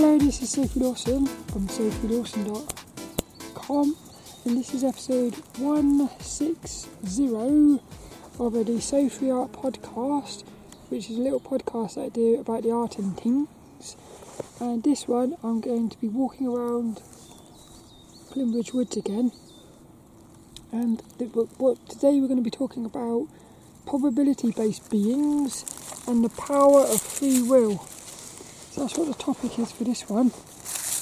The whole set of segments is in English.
Hello, this is Sophie Dawson from sophiedawson.com and this is episode 160 of the Sophie Art Podcast, which is a little podcast that I do about the art and things. And this one, I'm going to be walking around Plymbridge Woods again. And what today we're going to be talking about probability based beings and the power of free will. So that's what the topic is for this one.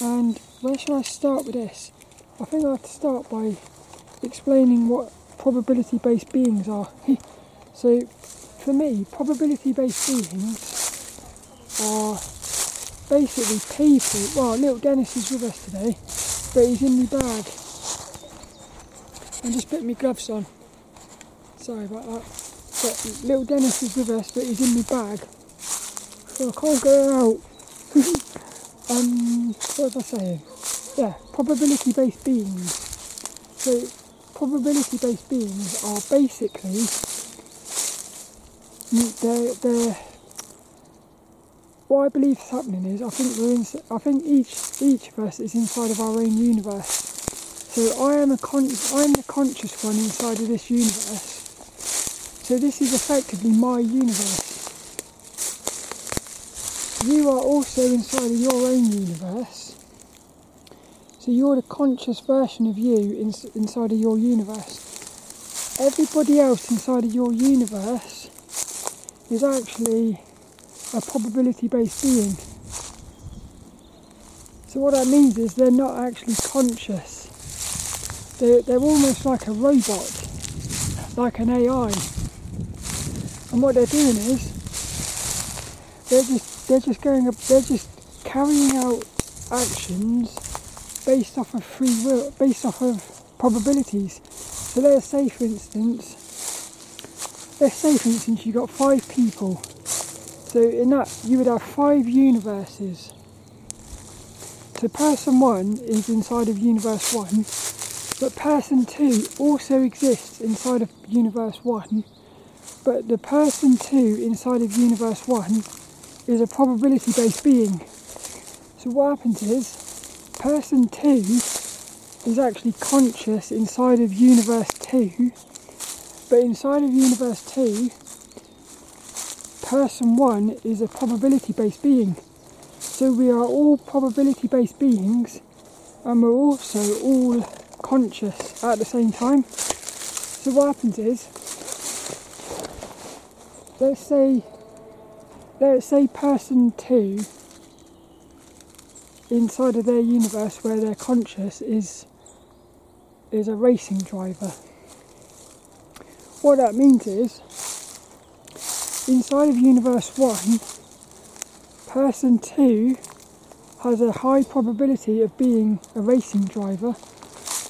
And where should I start with this? I think I have to start by explaining what probability based beings are. so, for me, probability based beings are basically people. Well, little Dennis is with us today, but he's in my bag. I'm just putting my gloves on. Sorry about that. But little Dennis is with us, but he's in my bag. So I can't go out. Um, what was I saying? Yeah, probability based beings. So, probability based beings are basically they're, they're what I believe is happening is I think we're in, I think each each of us is inside of our own universe. So I am a con- I am the conscious one inside of this universe. So this is effectively my universe you are also inside of your own universe. So you're the conscious version of you in, inside of your universe. Everybody else inside of your universe is actually a probability based being. So what that means is they're not actually conscious. They're, they're almost like a robot, like an AI. And what they're doing is they're just they're just going they're just carrying out actions based off of free will based off of probabilities. So let's say for instance let's say for instance You've got five people. So in that you would have five universes. So person one is inside of universe one but person two also exists inside of universe one. But the person two inside of universe one is a probability based being. So what happens is person 2 is actually conscious inside of universe 2, but inside of universe 2, person 1 is a probability based being. So we are all probability based beings and we're also all conscious at the same time. So what happens is, let's say let's say person two inside of their universe where they're conscious is is a racing driver. What that means is inside of universe one, person two has a high probability of being a racing driver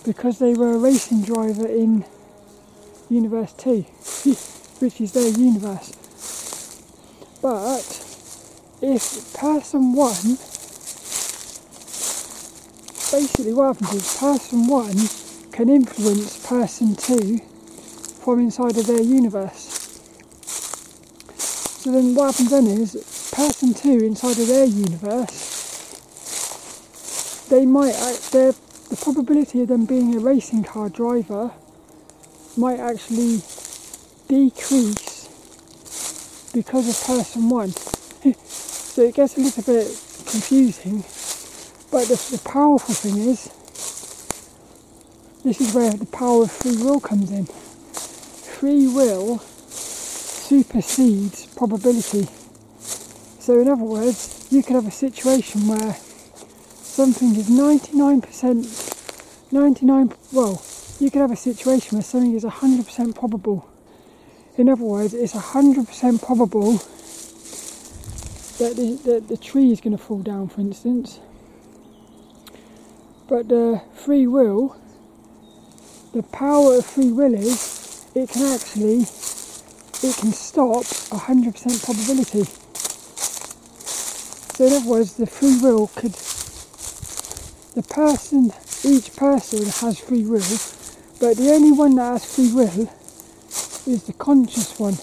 because they were a racing driver in universe two, which is their universe. But if person one, basically what happens is person one can influence person two from inside of their universe. So then what happens then is person two inside of their universe, they might, the probability of them being a racing car driver might actually decrease because of person one. so it gets a little bit confusing, but the, the powerful thing is, this is where the power of free will comes in. Free will supersedes probability. So, in other words, you could have a situation where something is 99%, 99, well, you could have a situation where something is 100% probable in other words, it's 100% probable that the, that the tree is going to fall down, for instance. But the free will, the power of free will is it can actually, it can stop 100% probability. So in other words, the free will could, the person, each person has free will, but the only one that has free will is the conscious one.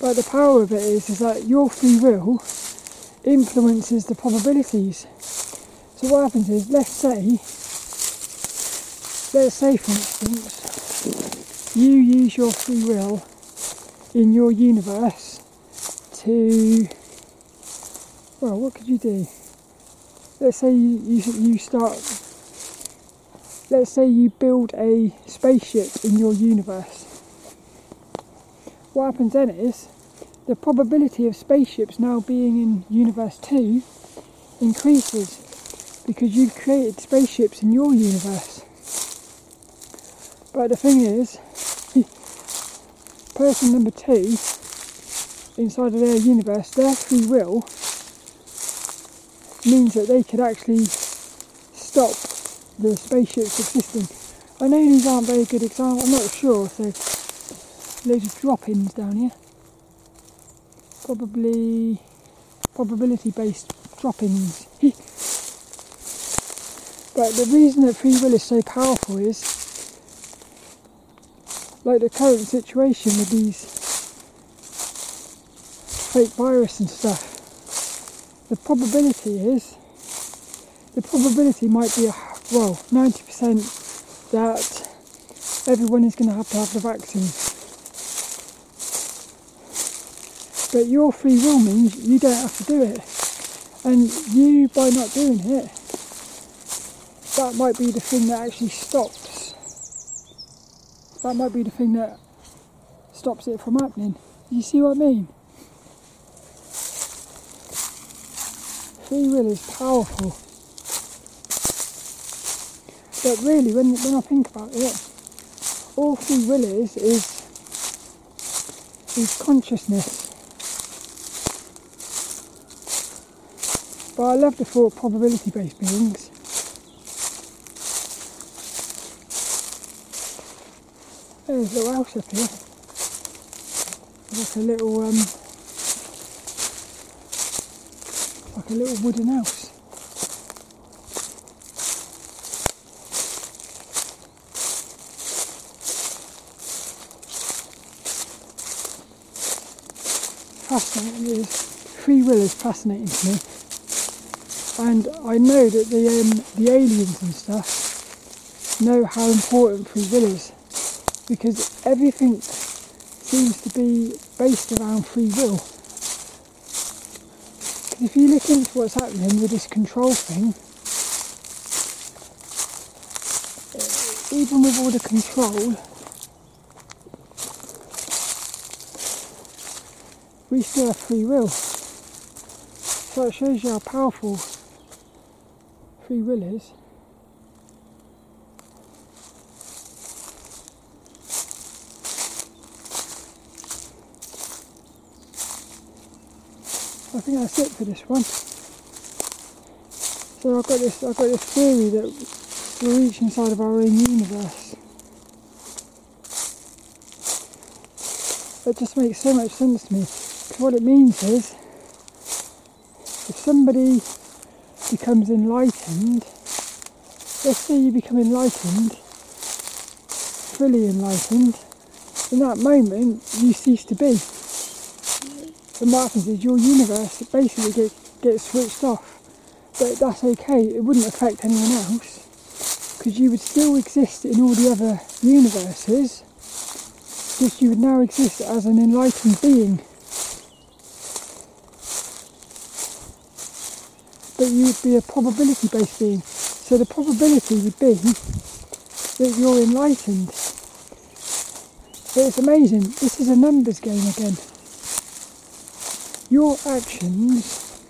But the power of it is, is that your free will influences the probabilities. So what happens is, let's say, let's say for instance, you use your free will in your universe to, well, what could you do? Let's say you, you, you start, let's say you build a spaceship in your universe. What happens then is, the probability of spaceships now being in universe 2 increases because you've created spaceships in your universe. But the thing is, person number two inside of their universe, their free will means that they could actually stop the spaceships existing. I know these aren't very good examples, I'm not sure, so loads of drop-ins down here. Probably probability based drop-ins. but the reason that free will is so powerful is like the current situation with these fake virus and stuff. The probability is the probability might be well 90% that everyone is going to have to have the vaccine. But your free will means you don't have to do it. And you, by not doing it, that might be the thing that actually stops. That might be the thing that stops it from happening. You see what I mean? Free will is powerful. But really, when, when I think about it, all free will is, is, is consciousness. But I love the thought of probability based beings. There's a little house up here. Like a little um like a little wooden house. Fascinating is free will is fascinating to me and I know that the um, the aliens and stuff know how important free will is because everything seems to be based around free will. If you look into what's happening with this control thing, uh, even with all the control, we still have free will. So it shows you how powerful free will is. I think that's it for this one. So I've got this I've got this theory that we're each inside of our own universe. It just makes so much sense to me. Because what it means is if somebody becomes enlightened, let's say you become enlightened, fully enlightened, in that moment you cease to be. What happens is your universe basically gets, gets switched off. But that's okay, it wouldn't affect anyone else because you would still exist in all the other universes, just you would now exist as an enlightened being. but you would be a probability based being. So the probability would be that you're enlightened. It's amazing, this is a numbers game again. Your actions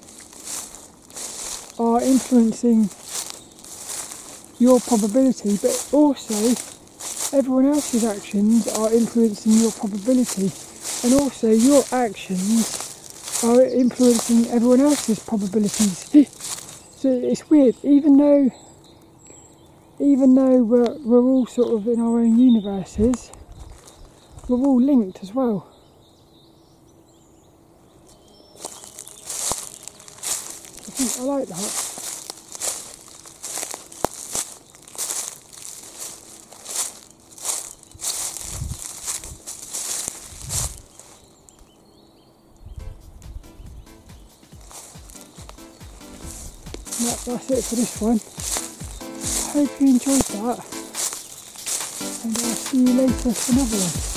are influencing your probability, but also everyone else's actions are influencing your probability, and also your actions are influencing everyone else's probabilities. so it's weird, even though even though we're, we're all sort of in our own universes, we're all linked as well. I like that. That's it for this one. I hope you enjoyed that. And I'll see you later for another one.